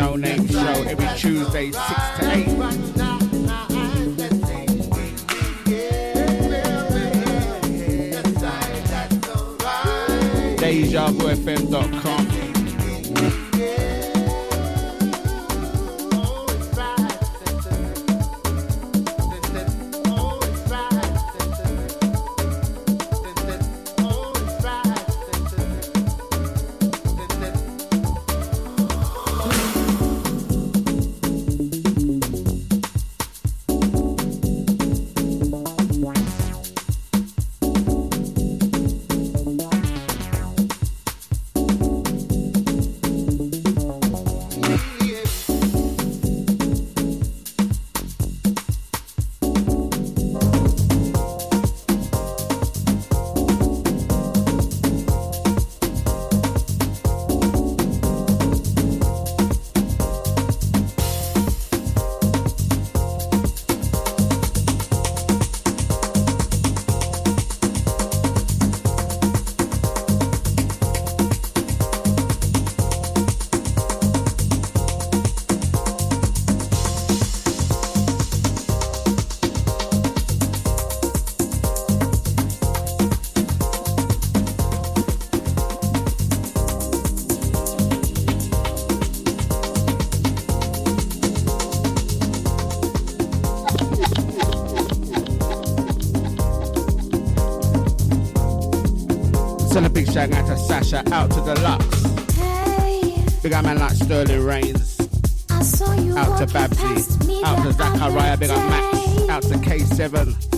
Shout out to Sasha, out to Deluxe. Hey, big up man like Sterling Reigns. Out to Babsy, out to Zachariah, big up Max, out to K7.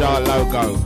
Jar logo.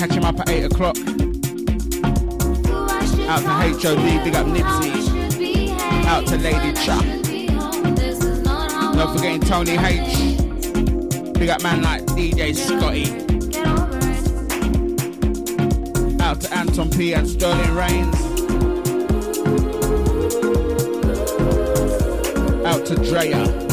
Catch him up at 8 o'clock. Out to HOD. Big up Nipsey. Out to Lady Chuck. Not forgetting Tony H. Big up man like DJ Scotty. Out to Anton P and Sterling Reigns. Out to Drea.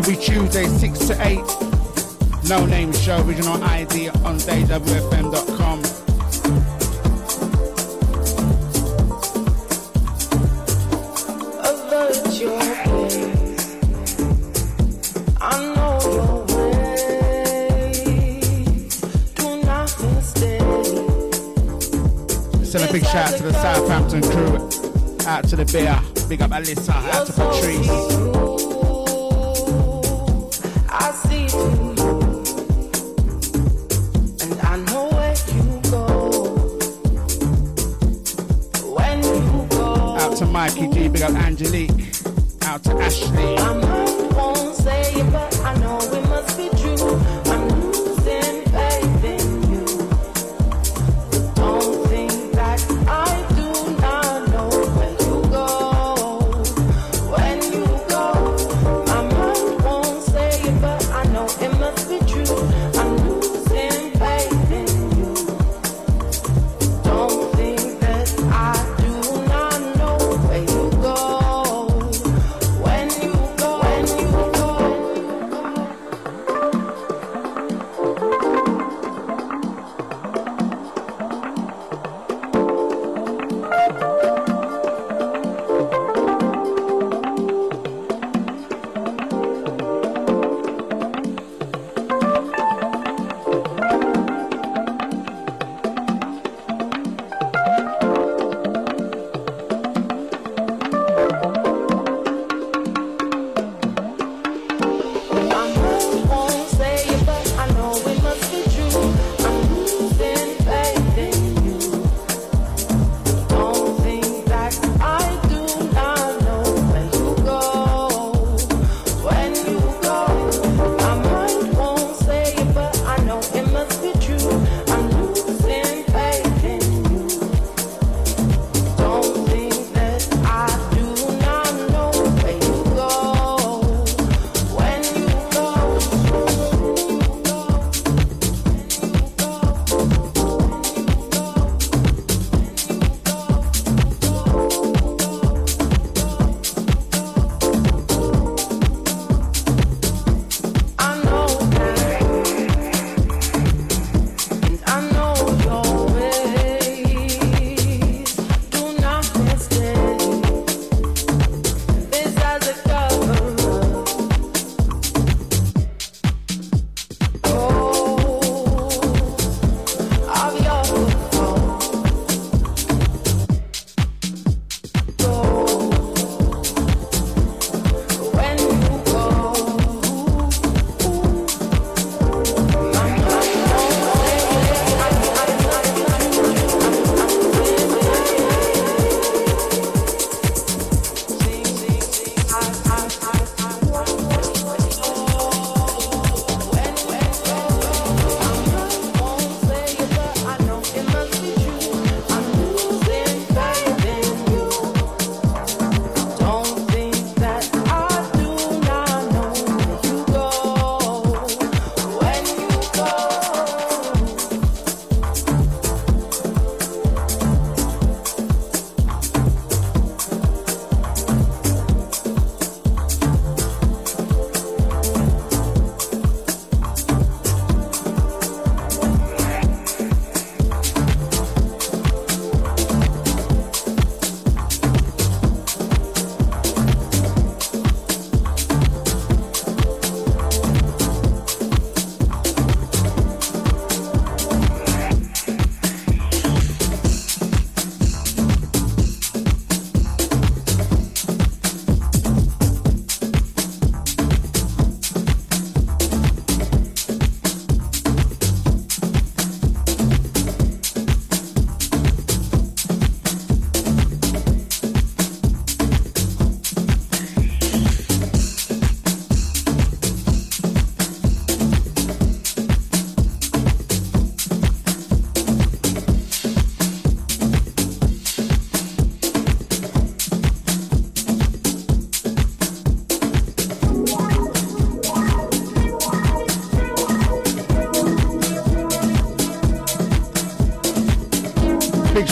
Every Tuesday, 6 to 8. No Name Show, original ID on DayWFM.com. A virtue. I know your way. Send a big shout out to the Southampton crew, out to the beer, big up Alyssa, out to Patrice.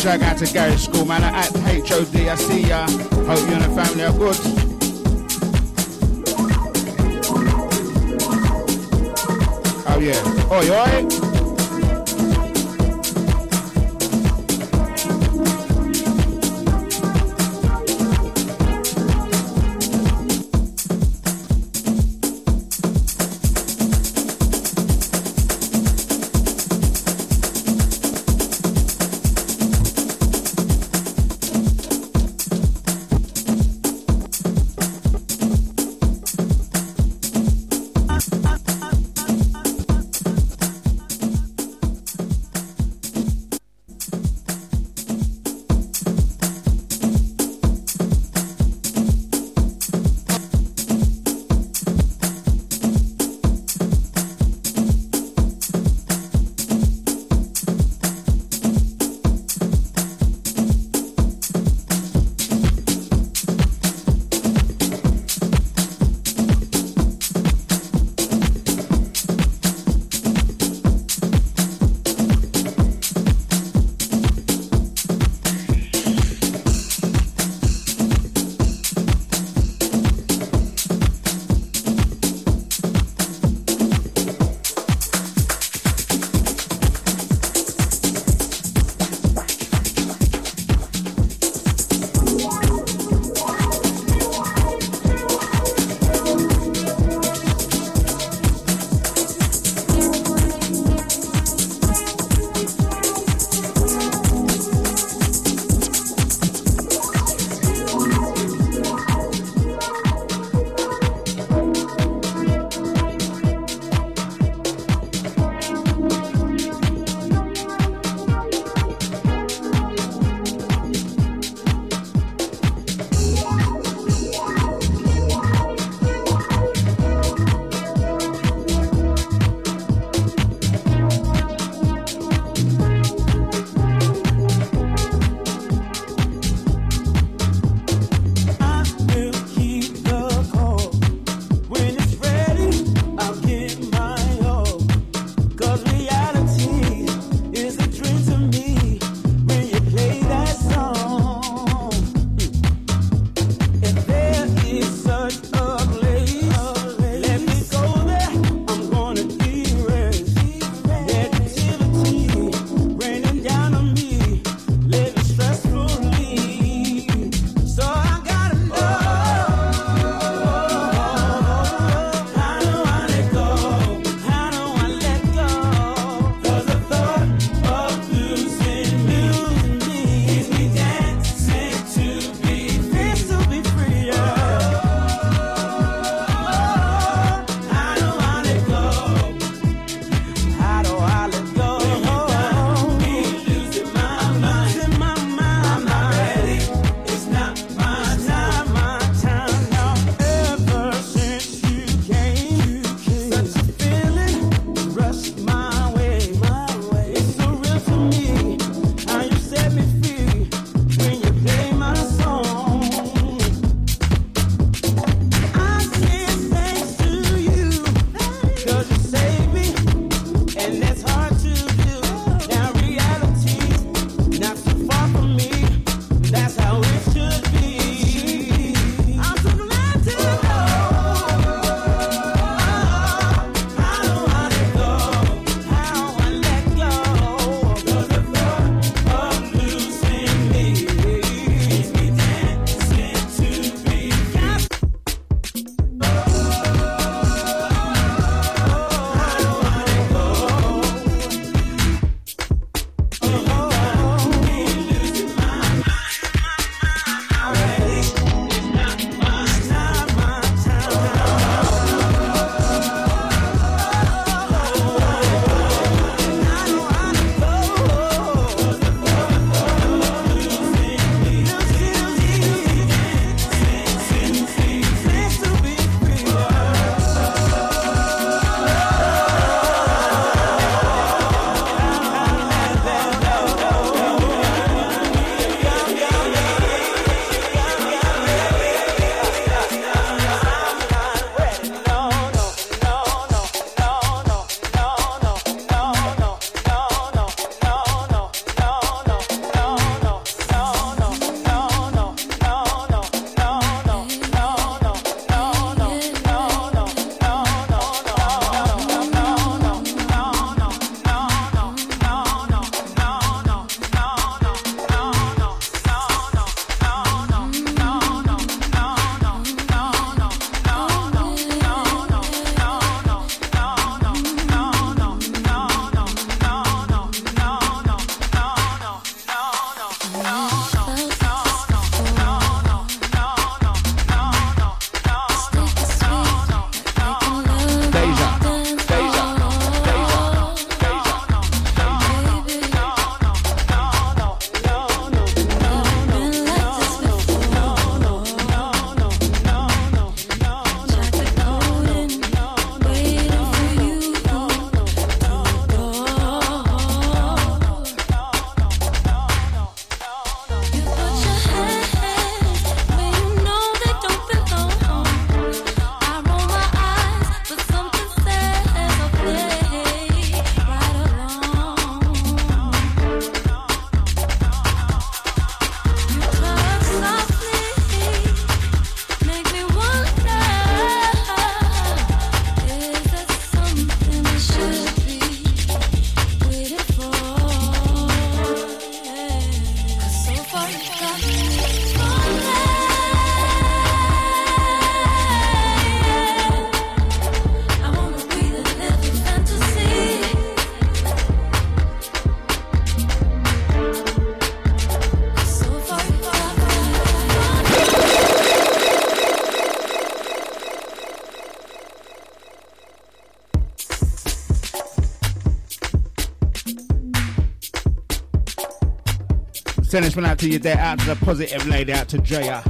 Shout out to Gary School, man. I at HOD, I see ya. Hope you and the family are good. Oh yeah. Oh, you? Send this one out to you there, out to the positive lady, out to Jaya.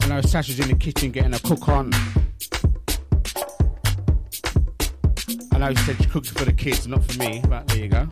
I know Sasha's in the kitchen getting a cook on. I know she said she's cooking for the kids, not for me, but there you go.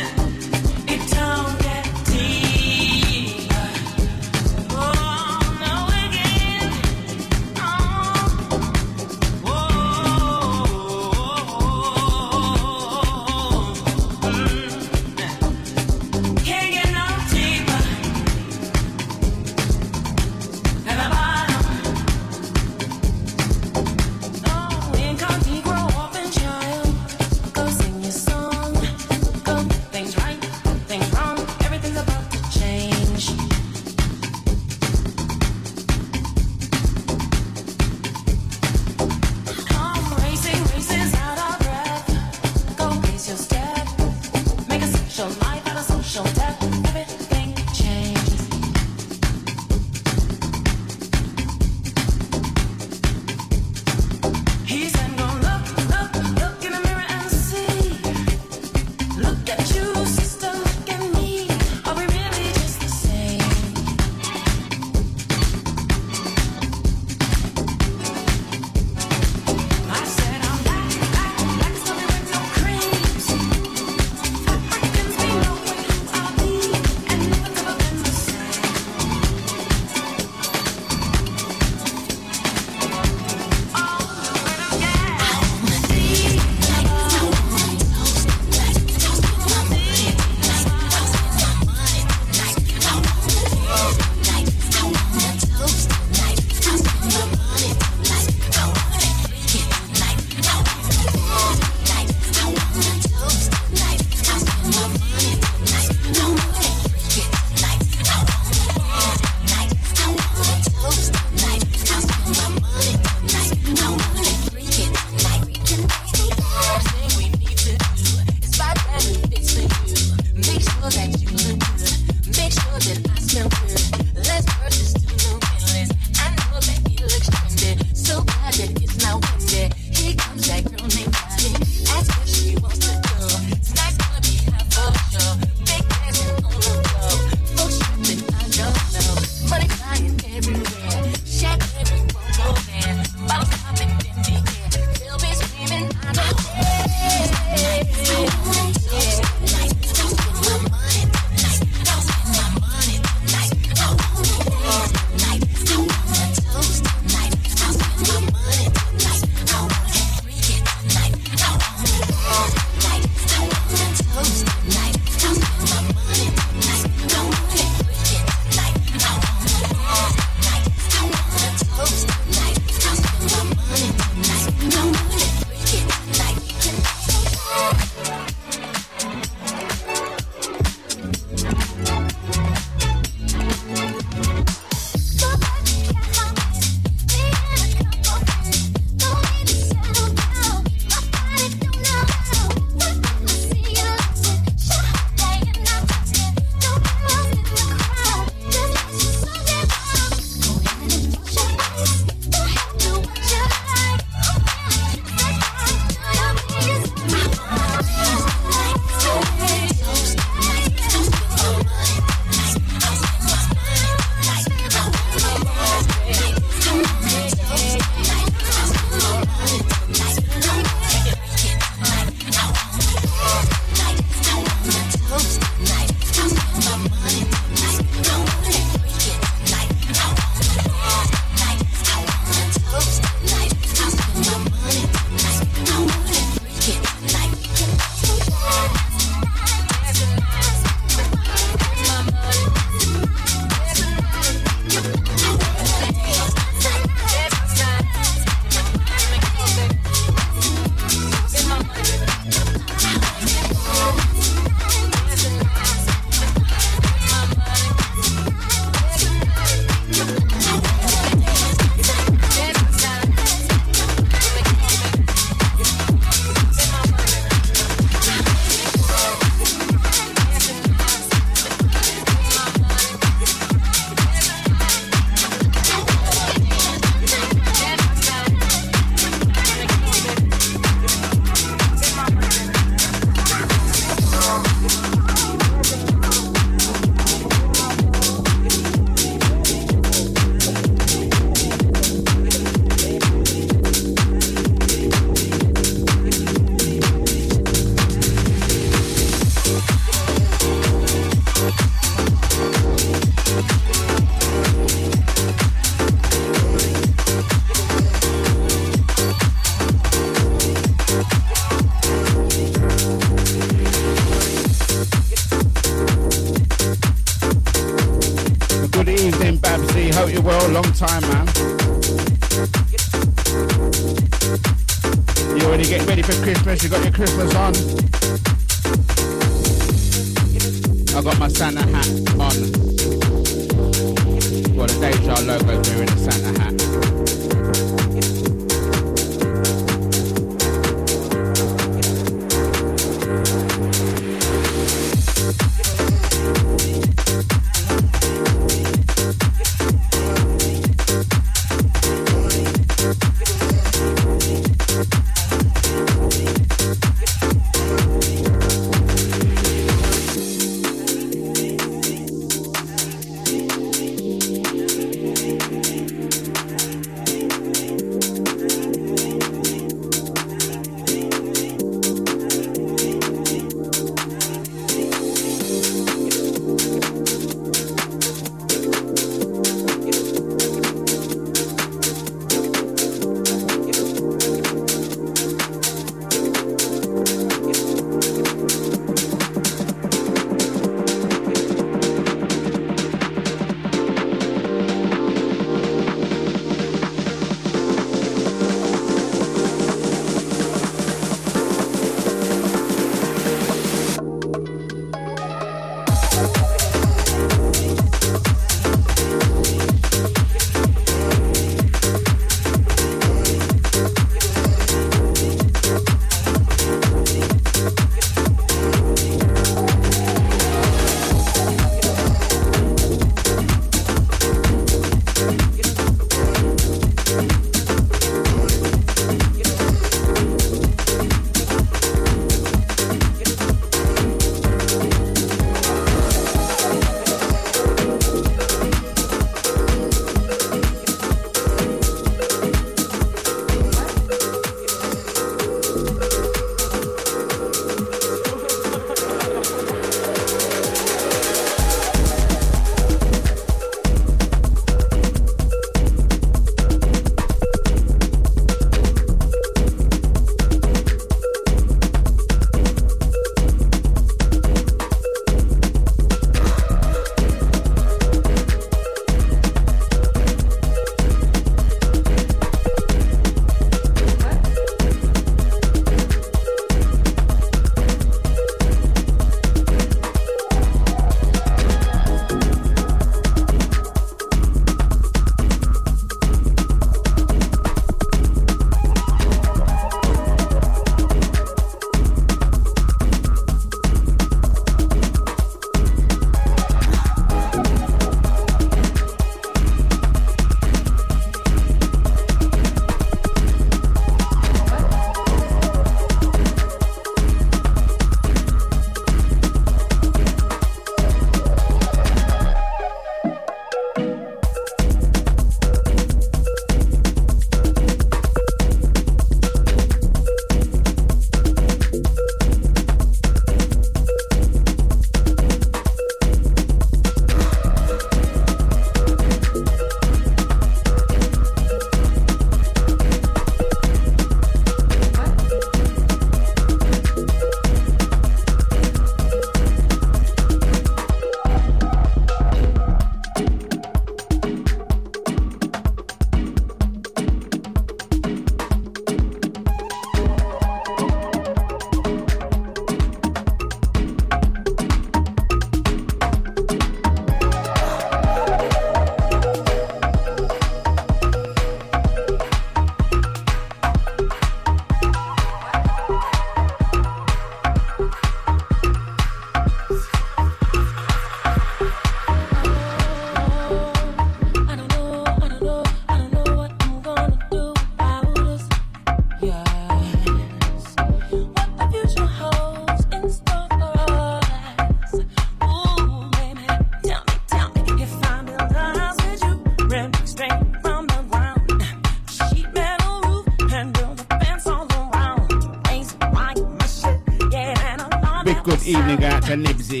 Nibsy.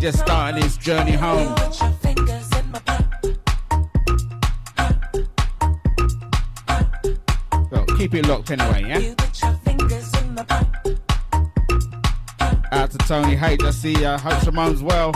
Just starting his journey home. Well, keep it locked anyway, yeah? Out to Tony H. I see ya. Hope Simone's well.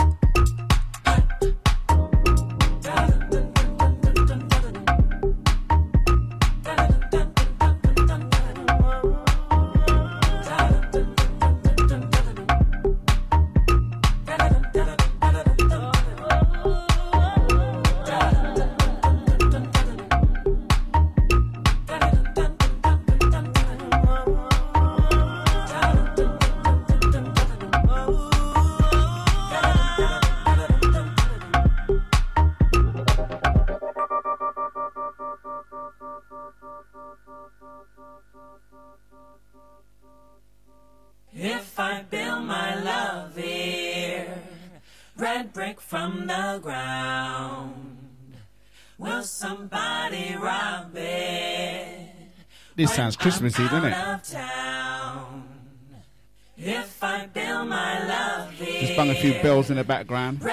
Sounds Christmassy, doesn't it? If I build my love here, Just bung a few bells in the background.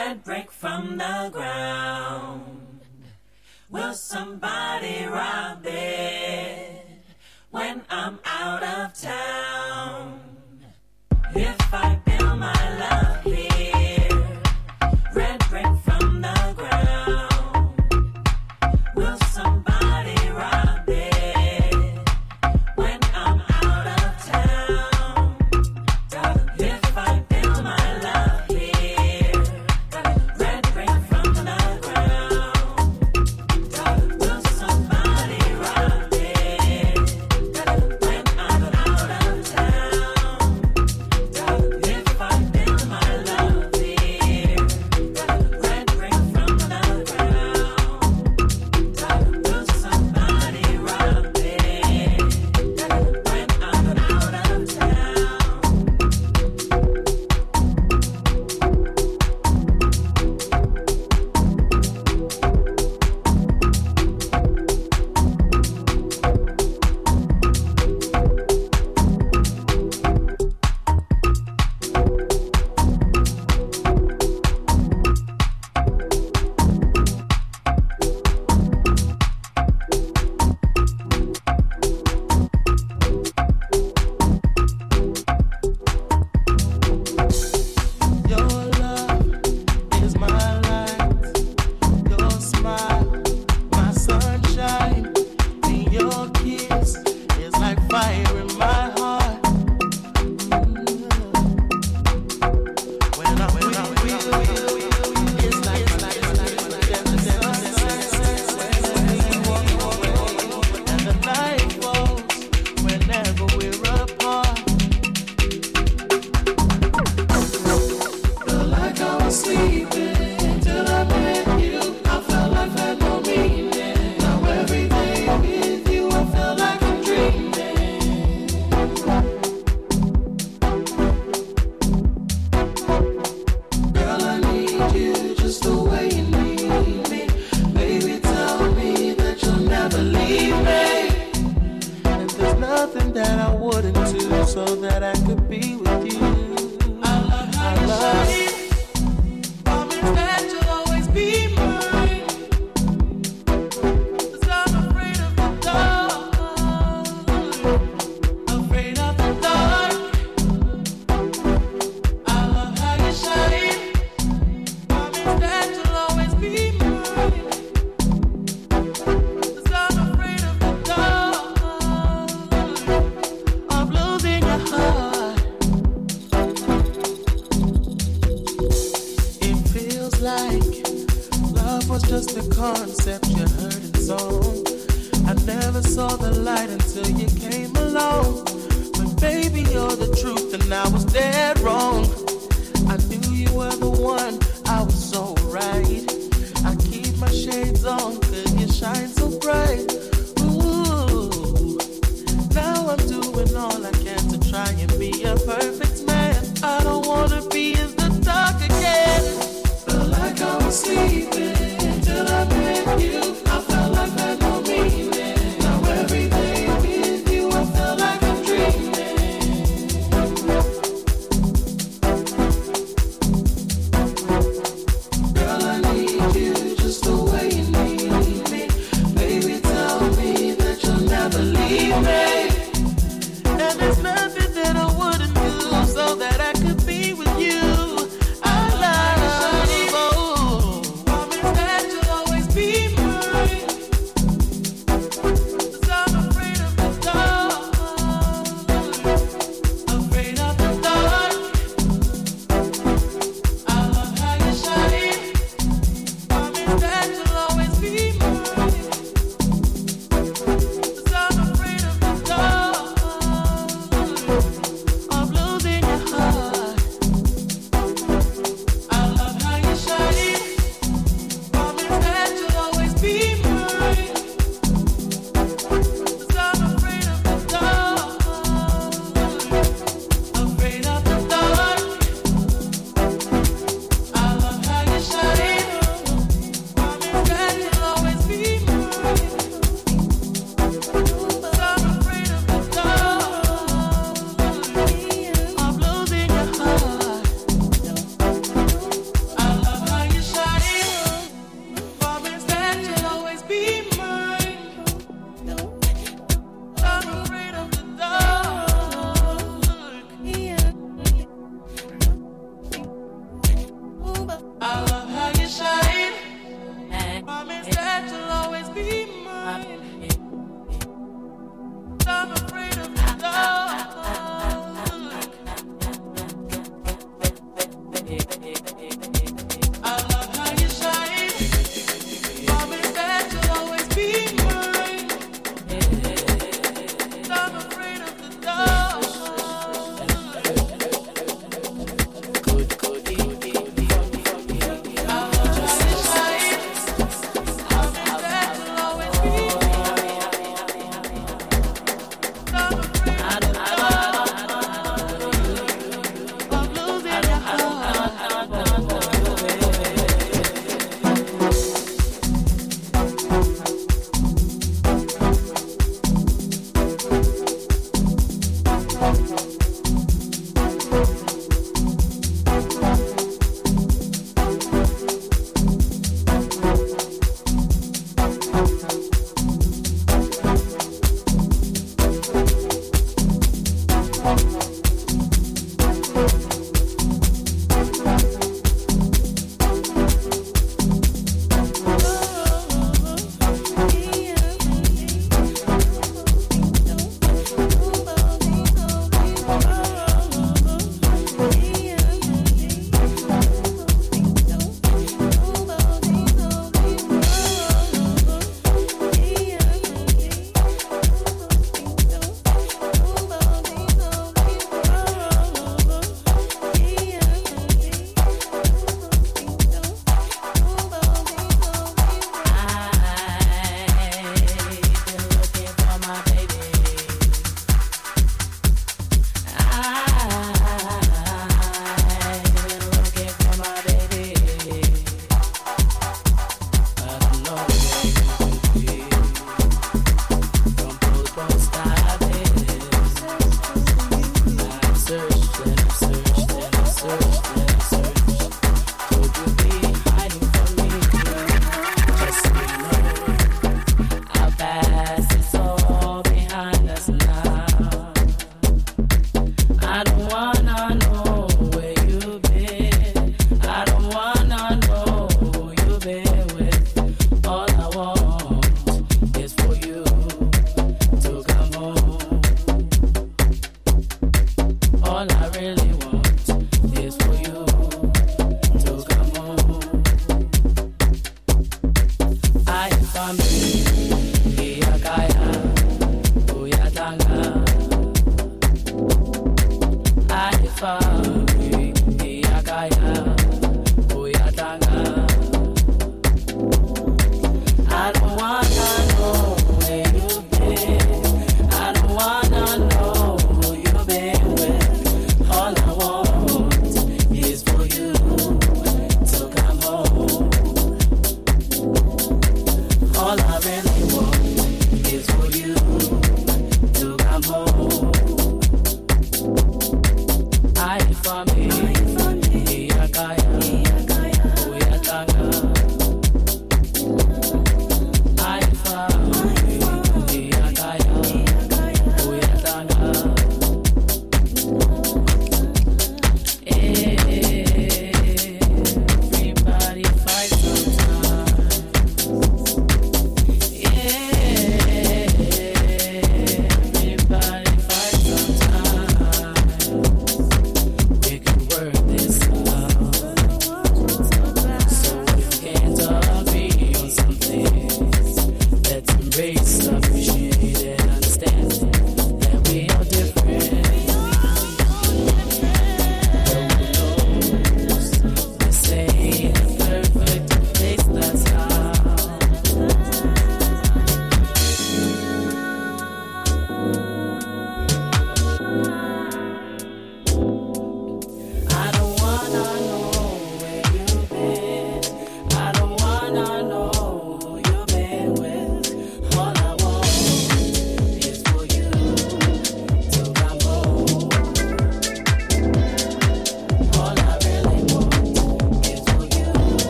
confusion.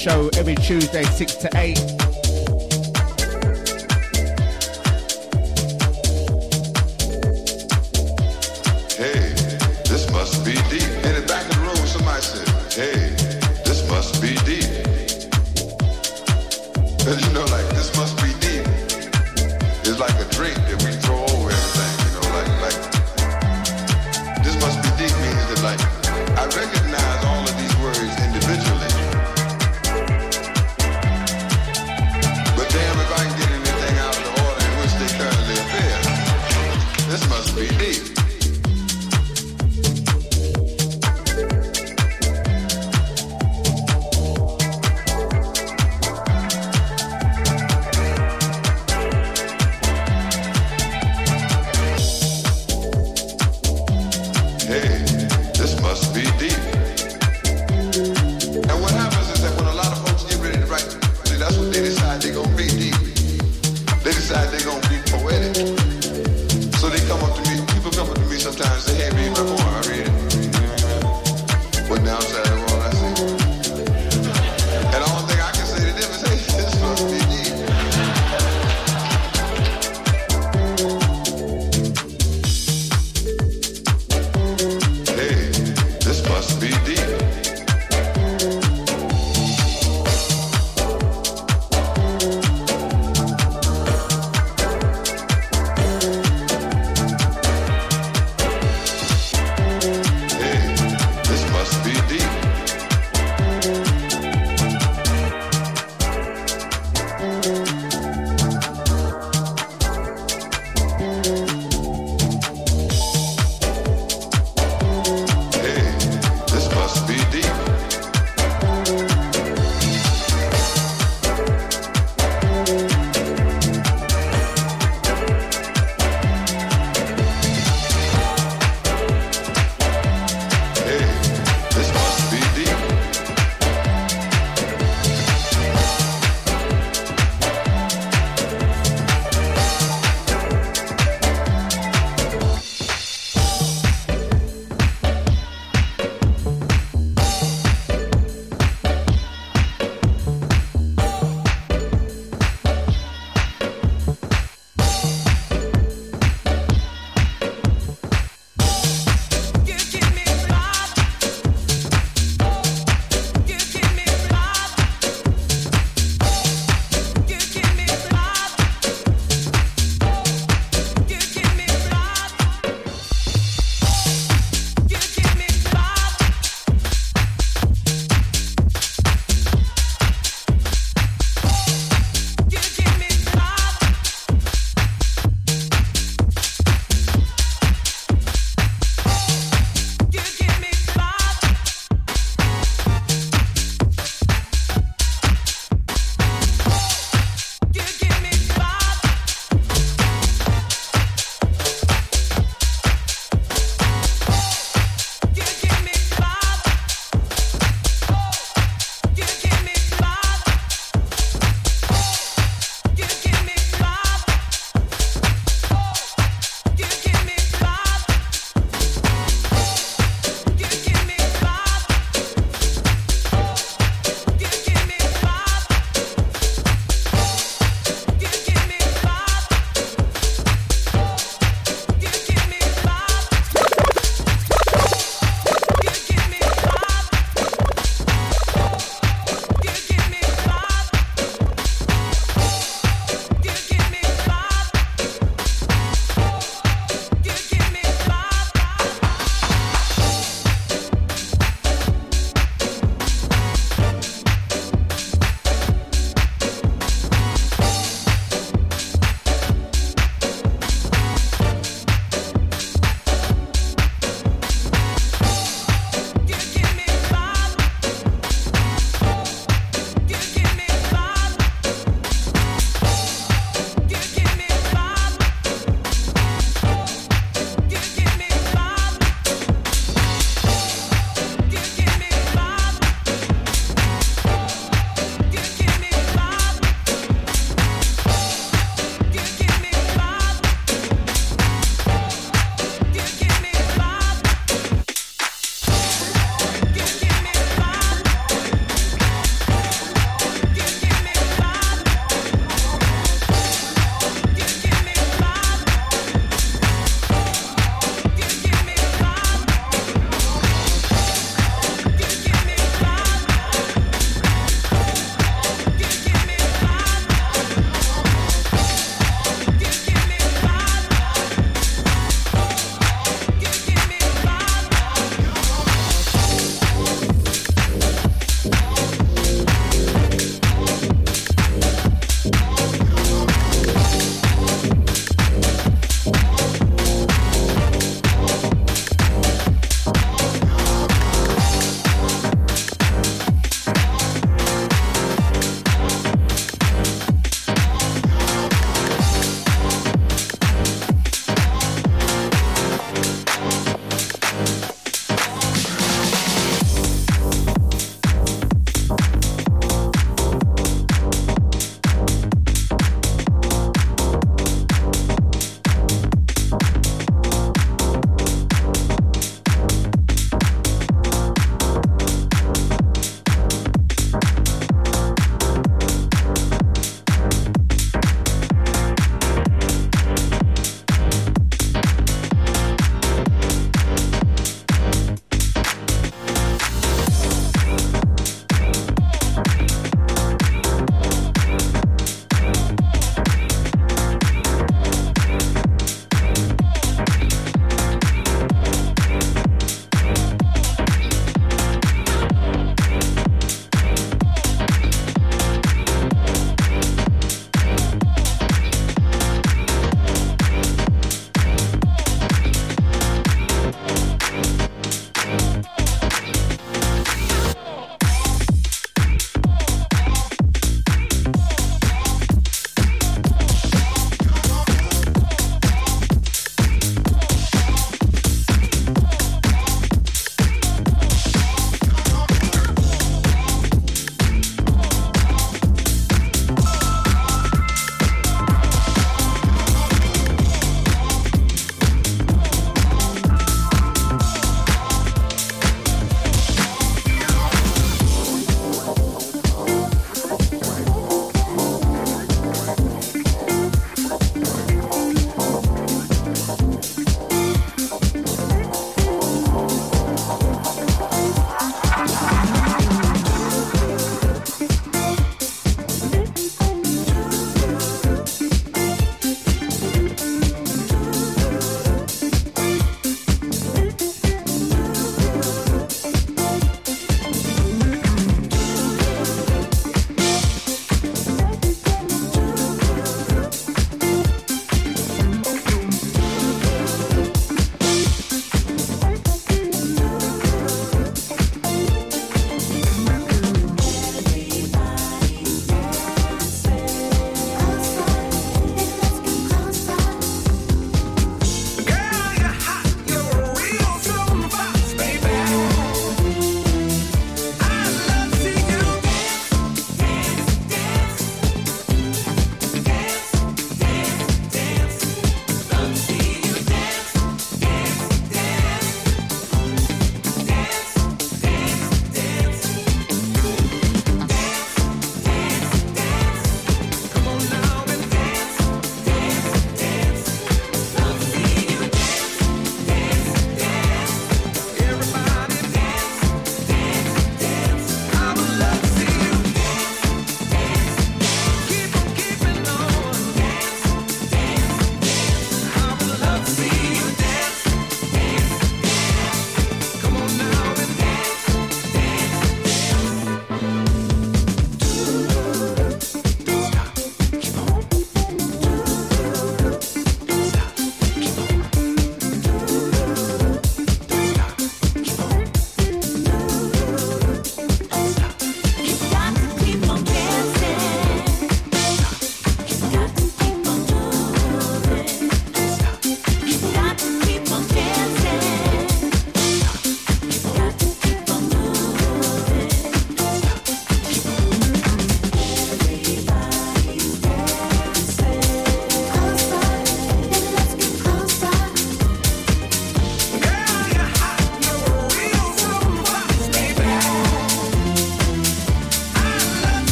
Show every Tuesday, 6 to 8.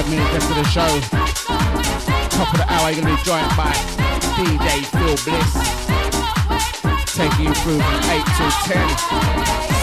35 minutes left of the show. Top of the hour, you're gonna be joined by DJ Phil Bliss, taking you through from 8 till 10.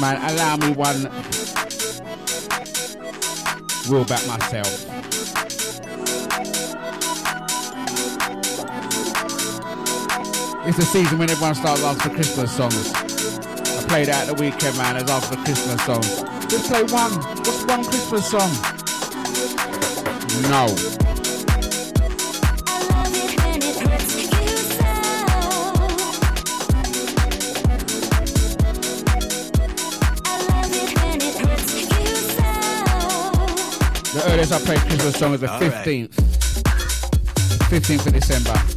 Man, allow me one rule back myself. It's the season when everyone starts asking for Christmas songs. I played out the weekend, man, as after Christmas songs. Just play one. What's one Christmas song? No. Earliest I played Christmas song is the 15th. 15th of December.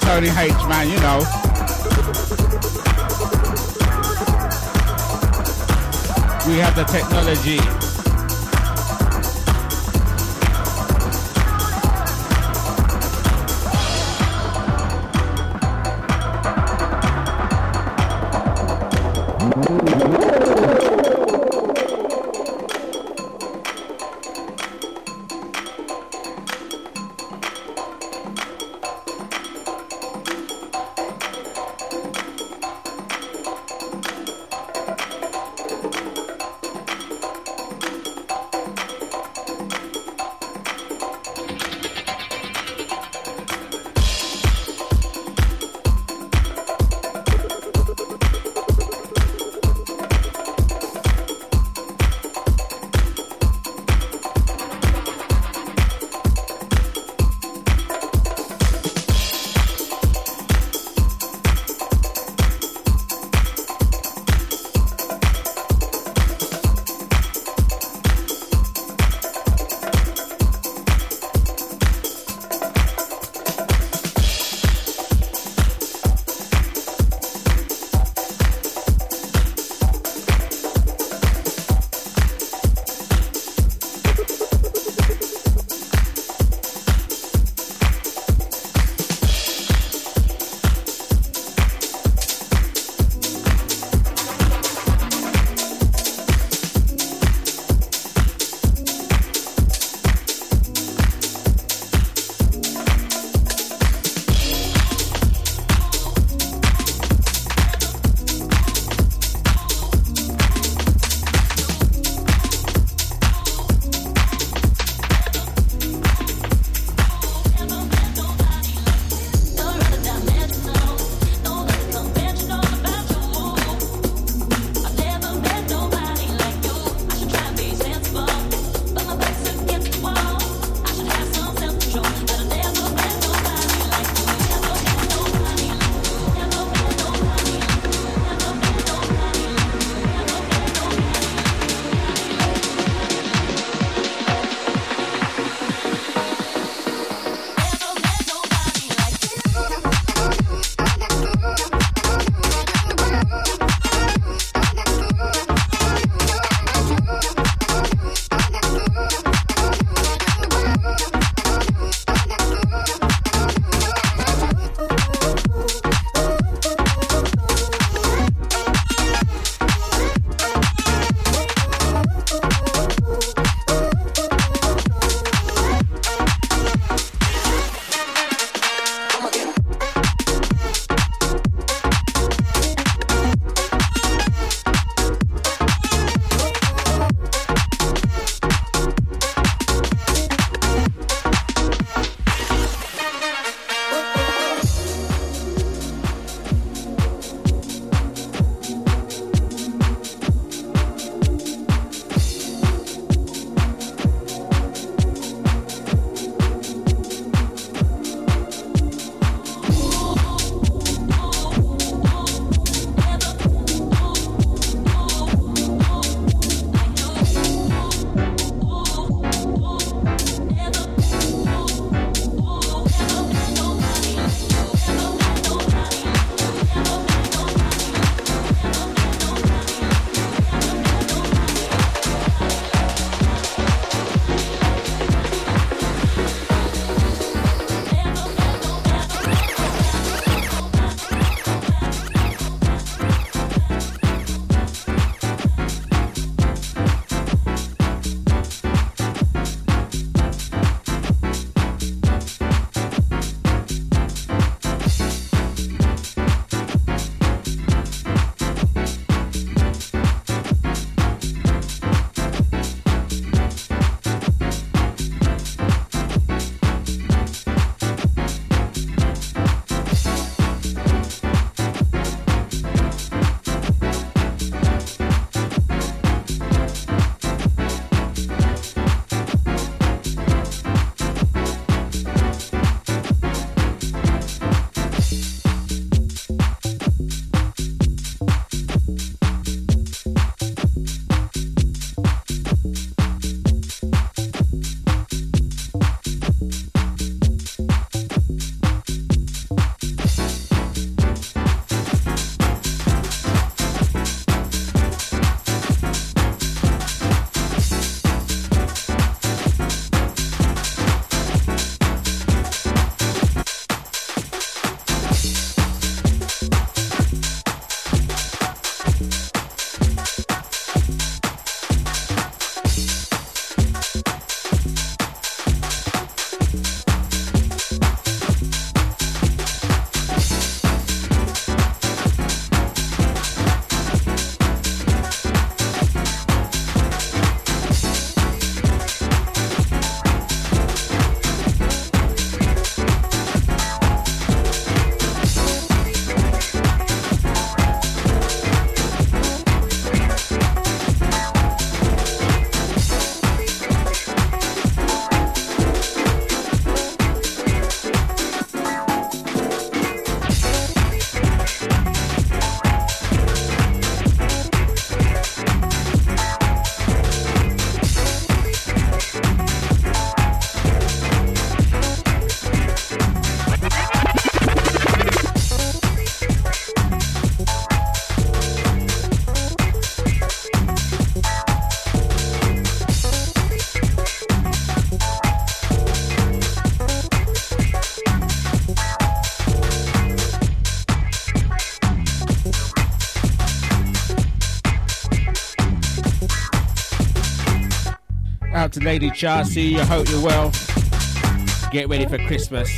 Tony H, man, you know. We have the technology. Lady Chelsea, I hope you're well. Get ready for Christmas.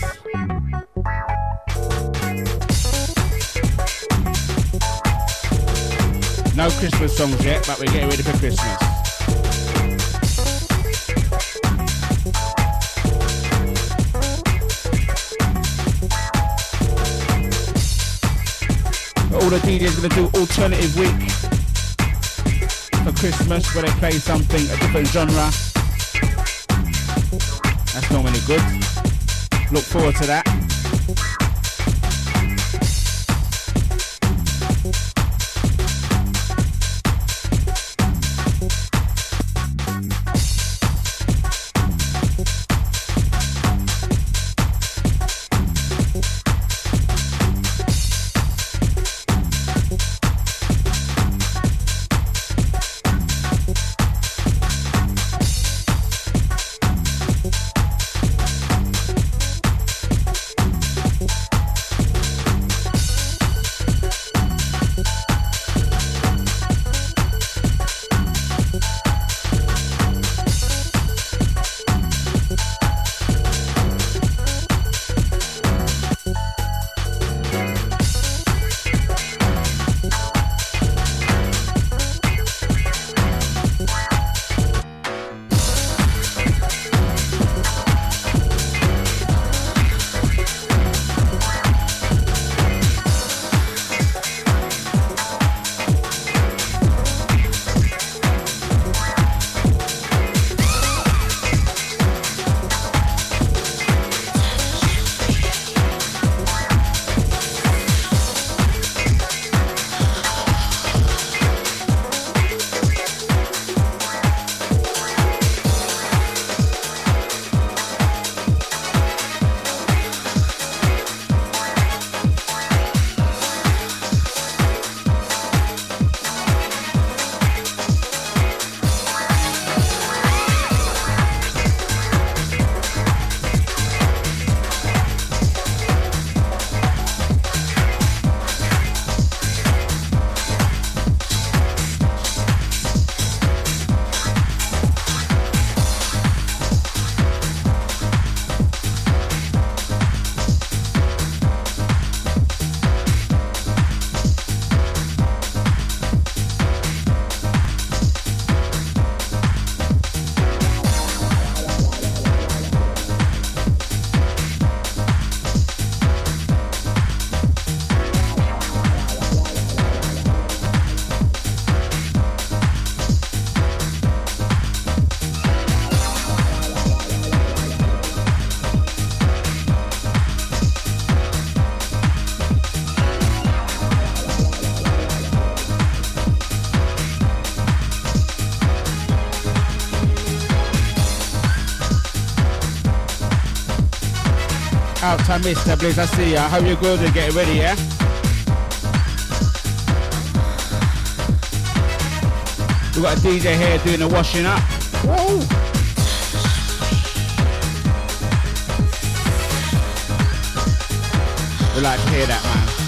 No Christmas songs yet, but we're getting ready for Christmas. all the DJs are gonna do alternative week for Christmas where they play something a different genre. Good. Look forward to that. I Mr. Blaze. I see ya. I hope you're good and getting ready, yeah? We got a DJ here doing the washing up. Whoa! We like to hear that, man.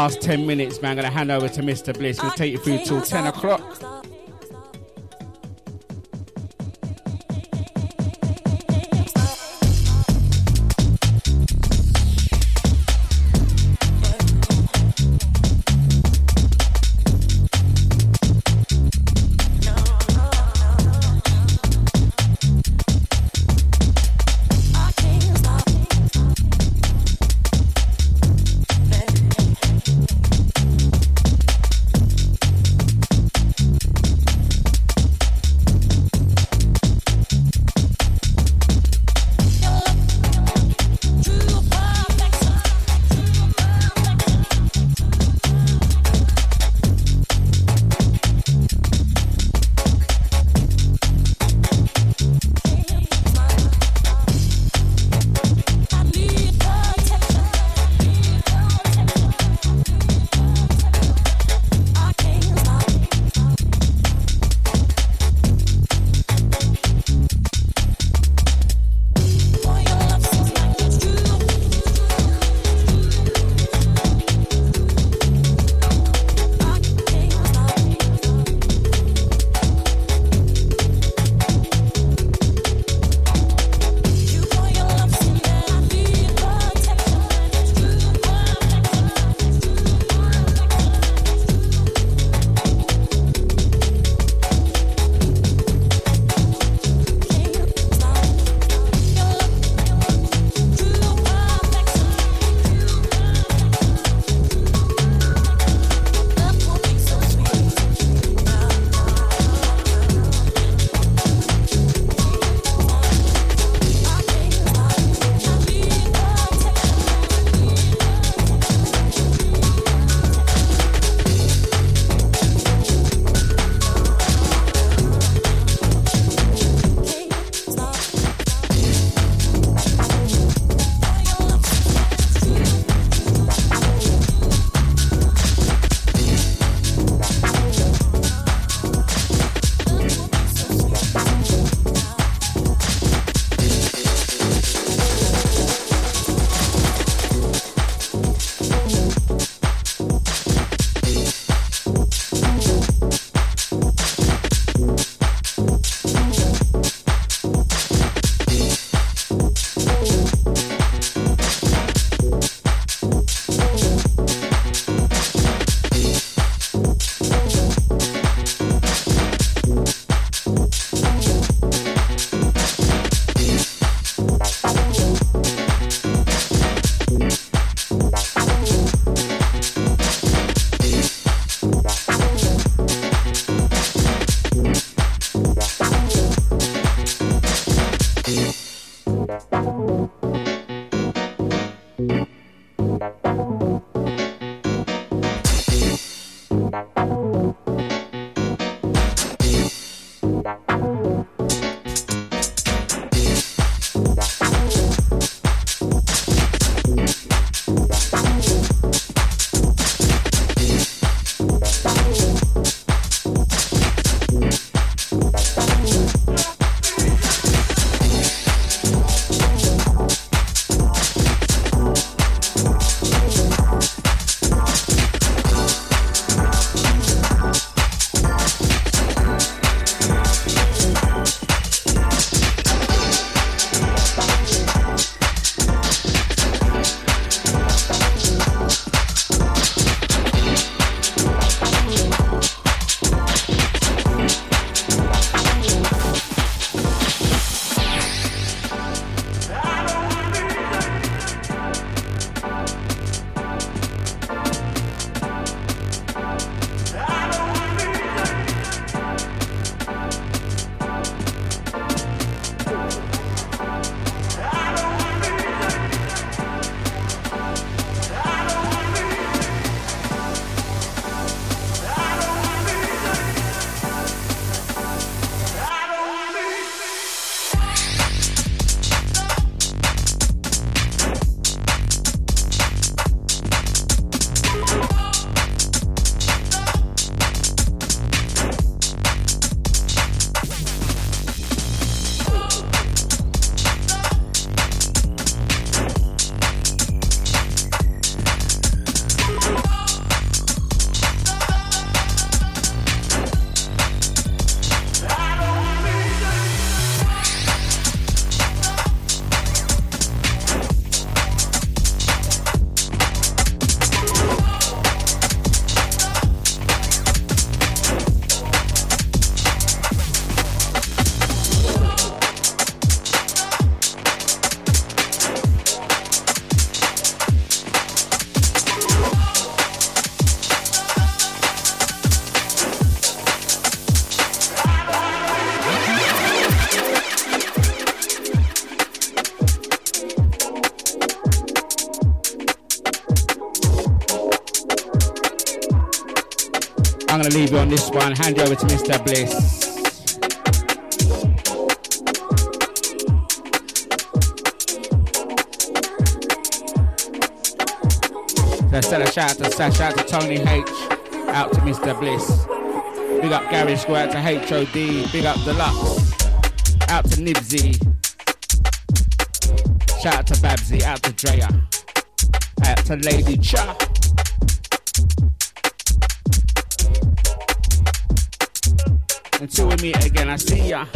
Last 10 minutes, man. I'm going to hand over to Mr. Bliss. To take you through till 10 o'clock. I'm gonna leave you on this one. Hand you over to Mr. Bliss. So send a shout out to out to Tony H, out to Mr. Bliss. Big up Gary Square, out to HOD, big up Deluxe, out to Nibsy. Shout out to Babsy, out to Drea, out to Lady Cha. Until we meet again, I see ya.